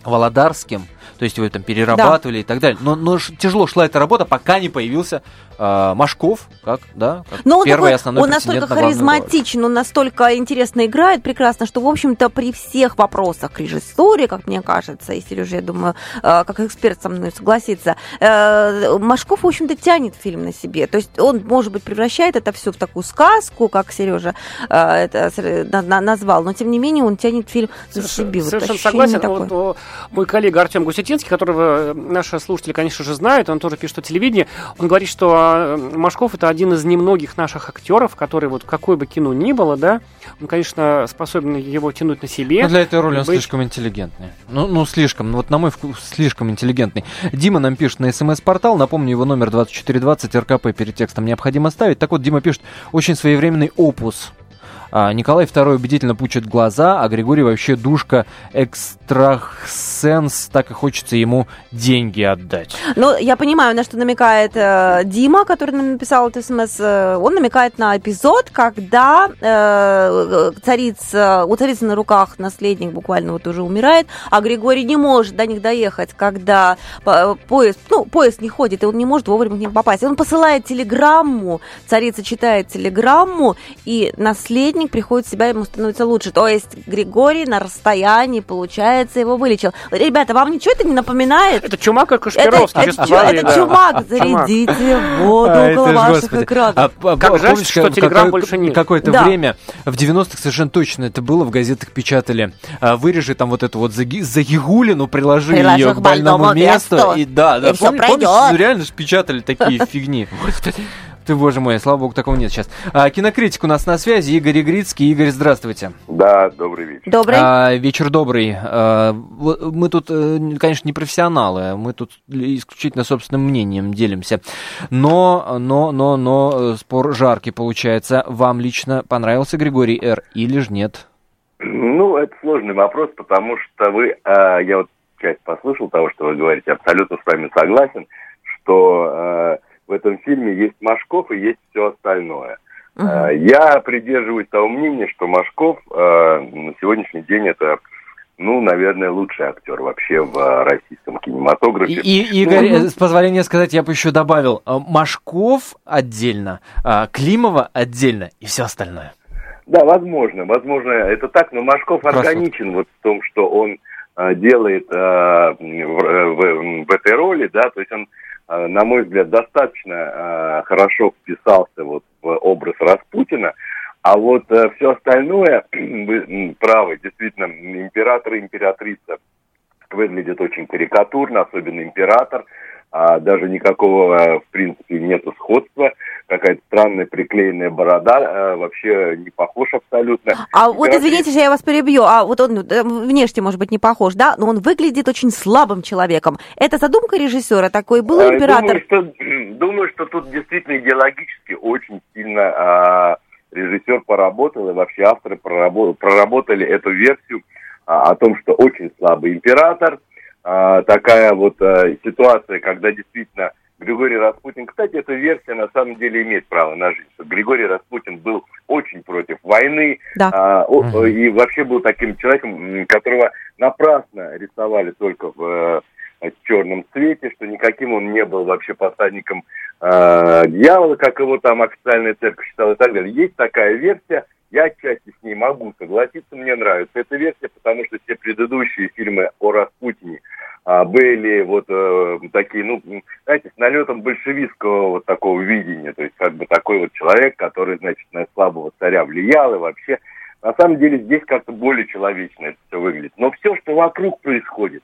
[SPEAKER 2] Володарским, то есть его там перерабатывали и так далее. Но, но тяжело шла эта работа, пока не появился э, Машков, как, да, как
[SPEAKER 3] Но он,
[SPEAKER 2] первый
[SPEAKER 3] такой,
[SPEAKER 2] основной
[SPEAKER 3] он настолько
[SPEAKER 2] на
[SPEAKER 3] харизматичен, он настолько интересно играет, прекрасно, что, в общем-то, при всех вопросах к режиссуре, как мне кажется, и Сережа, я думаю, э, как эксперт со мной согласится, э, Машков, в общем-то, тянет фильм на себе. То есть он, может быть, превращает это все в такую сказку, как Сережа э, это на- на- назвал, но, тем не менее, он тянет фильм за себе. Вот
[SPEAKER 6] Совершенно
[SPEAKER 3] ощущение
[SPEAKER 6] согласен.
[SPEAKER 3] такое.
[SPEAKER 6] Вот, о, мой коллега Артем Гусетинский, которого э, наши слушатели, конечно же, знают, он тоже пишет о телевидении, он говорит, что э, Машков это один из немногих наших актеров, который вот какое бы кино ни было, да, он, конечно, способен его тянуть на себе.
[SPEAKER 2] Ну, для этой роли он
[SPEAKER 6] быть-
[SPEAKER 2] слишком интеллигентный. Ну, ну, слишком. Ну, вот на мой вкус, слишком интеллигентный. Дима нам пишет на смс-портал. Напомню, его номер 2420 РКП перед текстом необходимо ставить. Так вот, Дима пишет, очень своевременный опус. А, Николай II убедительно пучит глаза, а Григорий вообще душка экстрасенс, так и хочется ему деньги отдать.
[SPEAKER 3] Ну, я понимаю, на что намекает э, Дима, который написал этот смс. Э, он намекает на эпизод, когда э, царица, у царицы на руках наследник буквально вот уже умирает, а Григорий не может до них доехать, когда по- поезд, ну, поезд не ходит, и он не может вовремя к ним попасть. Он посылает телеграмму, царица читает телеграмму, и наследник приходит в себя, ему становится лучше. То есть Григорий на расстоянии, получается, его вылечил. Ребята, вам ничего это не напоминает?
[SPEAKER 6] Это чумак и
[SPEAKER 3] Это,
[SPEAKER 6] Кашпировский.
[SPEAKER 3] это, чу-
[SPEAKER 6] фестивале,
[SPEAKER 3] это
[SPEAKER 6] да.
[SPEAKER 3] чумак, зарядите воду
[SPEAKER 2] А,
[SPEAKER 3] около
[SPEAKER 2] это
[SPEAKER 3] ваших
[SPEAKER 2] господи.
[SPEAKER 3] экранов.
[SPEAKER 2] А, а,
[SPEAKER 6] Как жаль,
[SPEAKER 2] помните,
[SPEAKER 6] что
[SPEAKER 2] как- какое-
[SPEAKER 6] больше нет.
[SPEAKER 2] Какое-то
[SPEAKER 3] Да.
[SPEAKER 2] время, в 90-х совершенно точно это было, в газетах печатали. а, Вырежи там вот эту вот заги- загигулину, приложи
[SPEAKER 3] Приложи
[SPEAKER 2] ее
[SPEAKER 3] к
[SPEAKER 2] больному
[SPEAKER 3] больному
[SPEAKER 2] месту.
[SPEAKER 3] месту,
[SPEAKER 2] И да, да,
[SPEAKER 3] и
[SPEAKER 2] помни-
[SPEAKER 3] пройдет.
[SPEAKER 2] ну, реально же печатали такие фигни. Ты, боже мой, слава богу, такого нет сейчас. А, кинокритик у нас на связи, Игорь Игрицкий. Игорь, здравствуйте.
[SPEAKER 11] Да, добрый вечер.
[SPEAKER 3] Добрый.
[SPEAKER 2] А, вечер добрый. А, мы тут, э, конечно, не профессионалы, мы тут исключительно собственным мнением делимся. Но, но, но, но э, спор жаркий получается. Вам лично понравился Григорий Р. или ж нет?
[SPEAKER 11] Ну, это сложный вопрос, потому что вы, а, я вот часть послушал того, что вы говорите, абсолютно с вами согласен, что э, в этом фильме есть Машков и есть все остальное. Э, Я придерживаюсь того мнения, что Машков э, на сегодняшний день это, ну, наверное, лучший актер вообще в э, российском
[SPEAKER 2] И,
[SPEAKER 11] кинематографе.
[SPEAKER 2] и- Игорь,
[SPEAKER 11] Ну,
[SPEAKER 2] э, с позволения сказать, я бы еще добавил, Машков отдельно, а, Климова отдельно и все остальное.
[SPEAKER 11] Да, возможно, возможно, это так, но Машков органичен вот в том, что он делает э, в, в- в этой роли, да, то есть он, на мой взгляд, достаточно э, хорошо вписался вот в образ Распутина, а вот все остальное, вы правы, действительно, император и императрица выглядят очень карикатурно, особенно император, а даже никакого, э, в принципе, нету сходства, какая-то странная приклеенная борода, э, вообще не похож абсолютно.
[SPEAKER 3] А вот
[SPEAKER 11] Императрица-
[SPEAKER 3] извините, я вас перебью, а вот он э, внешне, может быть, не похож, да, но он выглядит очень слабым человеком. Это задумка режиссера такой, был император.
[SPEAKER 11] Думаю что, думаю, что тут действительно идеологически очень сильно а, режиссер поработал, и вообще авторы прорабо- проработали эту версию а, о том, что очень слабый император, а, такая вот а, ситуация, когда действительно Григорий Распутин, кстати, эта версия на самом деле имеет право на жизнь, что Григорий Распутин был очень против войны,
[SPEAKER 3] Да.
[SPEAKER 11] а, о- и вообще был таким человеком, которого напрасно рисовали только в э, черном цвете, что никаким он не был вообще посадником э, дьявола, как его там официальная церковь считала и так далее. Есть такая версия, я отчасти с ней могу согласиться, мне нравится эта версия, потому что все предыдущие фильмы о Распутине а, были вот э, такие, ну, знаете, с налетом большевистского вот такого видения, то есть как бы такой вот человек, который, значит, на слабого царя влиял и вообще, на самом деле здесь как-то более человечно это все выглядит. Но все, что вокруг происходит,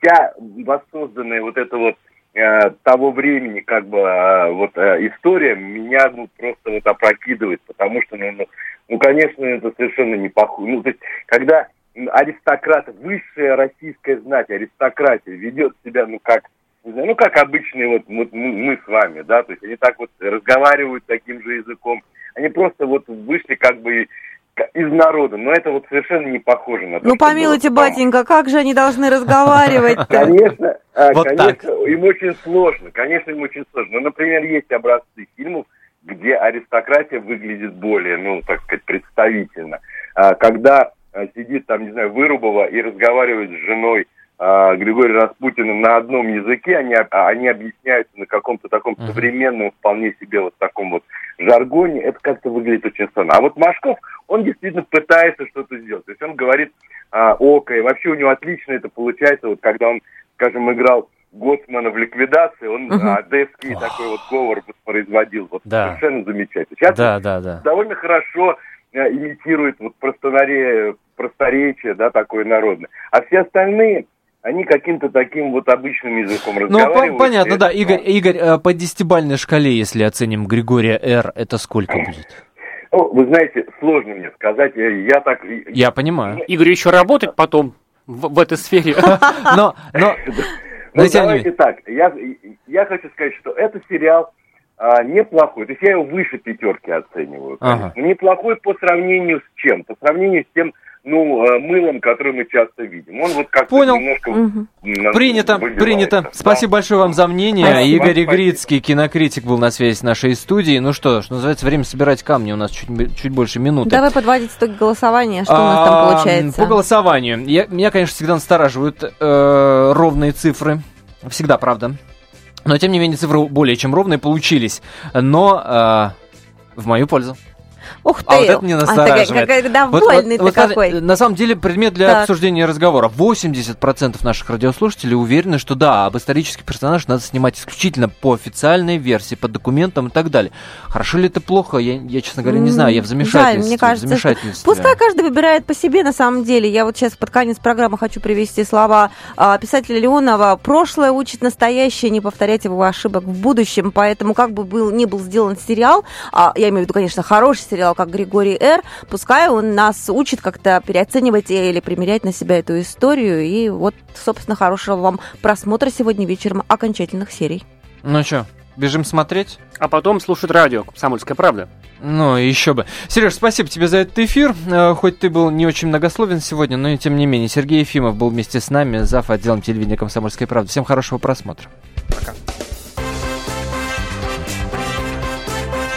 [SPEAKER 11] вся воссозданная вот эта вот э, того времени как бы э, вот э, история меня ну, просто вот опрокидывает, потому что, ну, ну, ну, конечно, это совершенно не похоже. Ну, то есть, когда аристократ, высшая российская знать, аристократия ведет себя, ну, как, не знаю, ну, как обычные вот, вот мы, мы с вами, да, то есть они так вот разговаривают таким же языком, они просто вот вышли как бы из народа, но это вот совершенно не похоже на то,
[SPEAKER 3] Ну,
[SPEAKER 11] было
[SPEAKER 3] помилуйте,
[SPEAKER 11] потом.
[SPEAKER 3] батенька, как же они должны разговаривать
[SPEAKER 11] Конечно, а,
[SPEAKER 2] Вот
[SPEAKER 11] конечно, им очень сложно, конечно, им очень сложно. Ну, например, есть образцы фильмов, где аристократия выглядит более, ну, так сказать, представительно. А, Когда сидит там, не знаю, Вырубова и разговаривает с женой а, Григория Распутина на одном языке, они, а, они объясняются на каком-то таком современном, вполне себе вот таком вот жаргоне, это как-то выглядит очень странно. А вот Машков, он действительно пытается что-то сделать. То есть он говорит а, око, и вообще у него отлично это получается, вот когда он, скажем, играл Гоцмана в ликвидации, он а, одесский такой вот говор воспроизводил, вот
[SPEAKER 2] Да.
[SPEAKER 11] совершенно замечательно. Сейчас
[SPEAKER 2] Да, да, да.
[SPEAKER 11] довольно хорошо э, имитирует вот простонаре, просторечие, да, такое народное. А все остальные, они каким-то таким вот обычным языком
[SPEAKER 2] Ну,
[SPEAKER 11] разговаривают.
[SPEAKER 2] по- понятно,
[SPEAKER 11] и
[SPEAKER 2] да. Игорь,
[SPEAKER 11] ну,
[SPEAKER 2] Игорь, э, по десятибальной шкале, если оценим Григория Р, это сколько будет?
[SPEAKER 11] ну, вы знаете, сложно мне сказать. э, Я так...
[SPEAKER 2] Я понимаю.
[SPEAKER 6] Игорь еще работать потом в, в этой сфере.
[SPEAKER 2] Но, но,
[SPEAKER 11] Ну, давайте так. Я, я хочу сказать, что это сериал а, неплохой. То есть я его выше пятерки оцениваю.
[SPEAKER 2] Ага.
[SPEAKER 11] конечно. Неплохой по сравнению с чем? По сравнению с тем, ну, э, мылом, который мы часто видим. Он вот как-то
[SPEAKER 2] Понял.
[SPEAKER 11] немножко... М,
[SPEAKER 2] Принято,
[SPEAKER 11] выбивается.
[SPEAKER 2] принято.
[SPEAKER 11] Да.
[SPEAKER 2] Спасибо большое вам за мнение.
[SPEAKER 3] Спасибо.
[SPEAKER 2] Игорь
[SPEAKER 11] Спасибо.
[SPEAKER 2] Игрицкий, кинокритик, был на связи с нашей студией. Ну что, что называется, время собирать камни. У нас чуть, чуть больше минуты.
[SPEAKER 3] Давай подводить итоги голосования, что у нас там
[SPEAKER 2] А,
[SPEAKER 3] получается.
[SPEAKER 2] По голосованию. Я, меня, конечно, всегда настораживают э, ровные цифры. Всегда, правда. Но, тем не менее, цифры более чем ровные получились. Но э, в мою пользу.
[SPEAKER 3] Ух ты!
[SPEAKER 2] А вот это меня
[SPEAKER 3] А,
[SPEAKER 2] настораживает.
[SPEAKER 3] такой, как-
[SPEAKER 2] Вот-
[SPEAKER 3] довольный
[SPEAKER 2] вот- вот
[SPEAKER 3] какой.
[SPEAKER 2] На самом деле, предмет для
[SPEAKER 3] Так.
[SPEAKER 2] обсуждения разговора. 80% наших радиослушателей уверены, что да, об исторических персонажах надо снимать исключительно по официальной версии, по документам и так далее. Хорошо ли это плохо? Я, я честно говоря, не знаю. Я в замешательстве.
[SPEAKER 3] мне кажется,
[SPEAKER 2] замешательстве.
[SPEAKER 3] Пускай каждый выбирает по себе, на самом деле. Я вот сейчас под конец программы хочу привести слова а, писателя Леонова. «Прошлое учит настоящее, не повторять его ошибок в будущем». Поэтому как бы был, ни был сделан сериал, а, я имею в виду, конечно, хороший сериал, как «Григорий Р», пускай он нас учит как-то переоценивать или примерять на себя эту историю. И вот, собственно, хорошего вам просмотра сегодня вечером окончательных серий.
[SPEAKER 2] Ну что, бежим смотреть?
[SPEAKER 6] А потом слушать радио «Комсомольская правда».
[SPEAKER 2] Ну, еще бы. Сереж, спасибо тебе за этот эфир. Э, Хоть ты был не очень многословен сегодня, но и тем не менее. Сергей Ефимов был вместе с нами, зав. отделом телевидения «Комсомольской правды». Всем хорошего просмотра.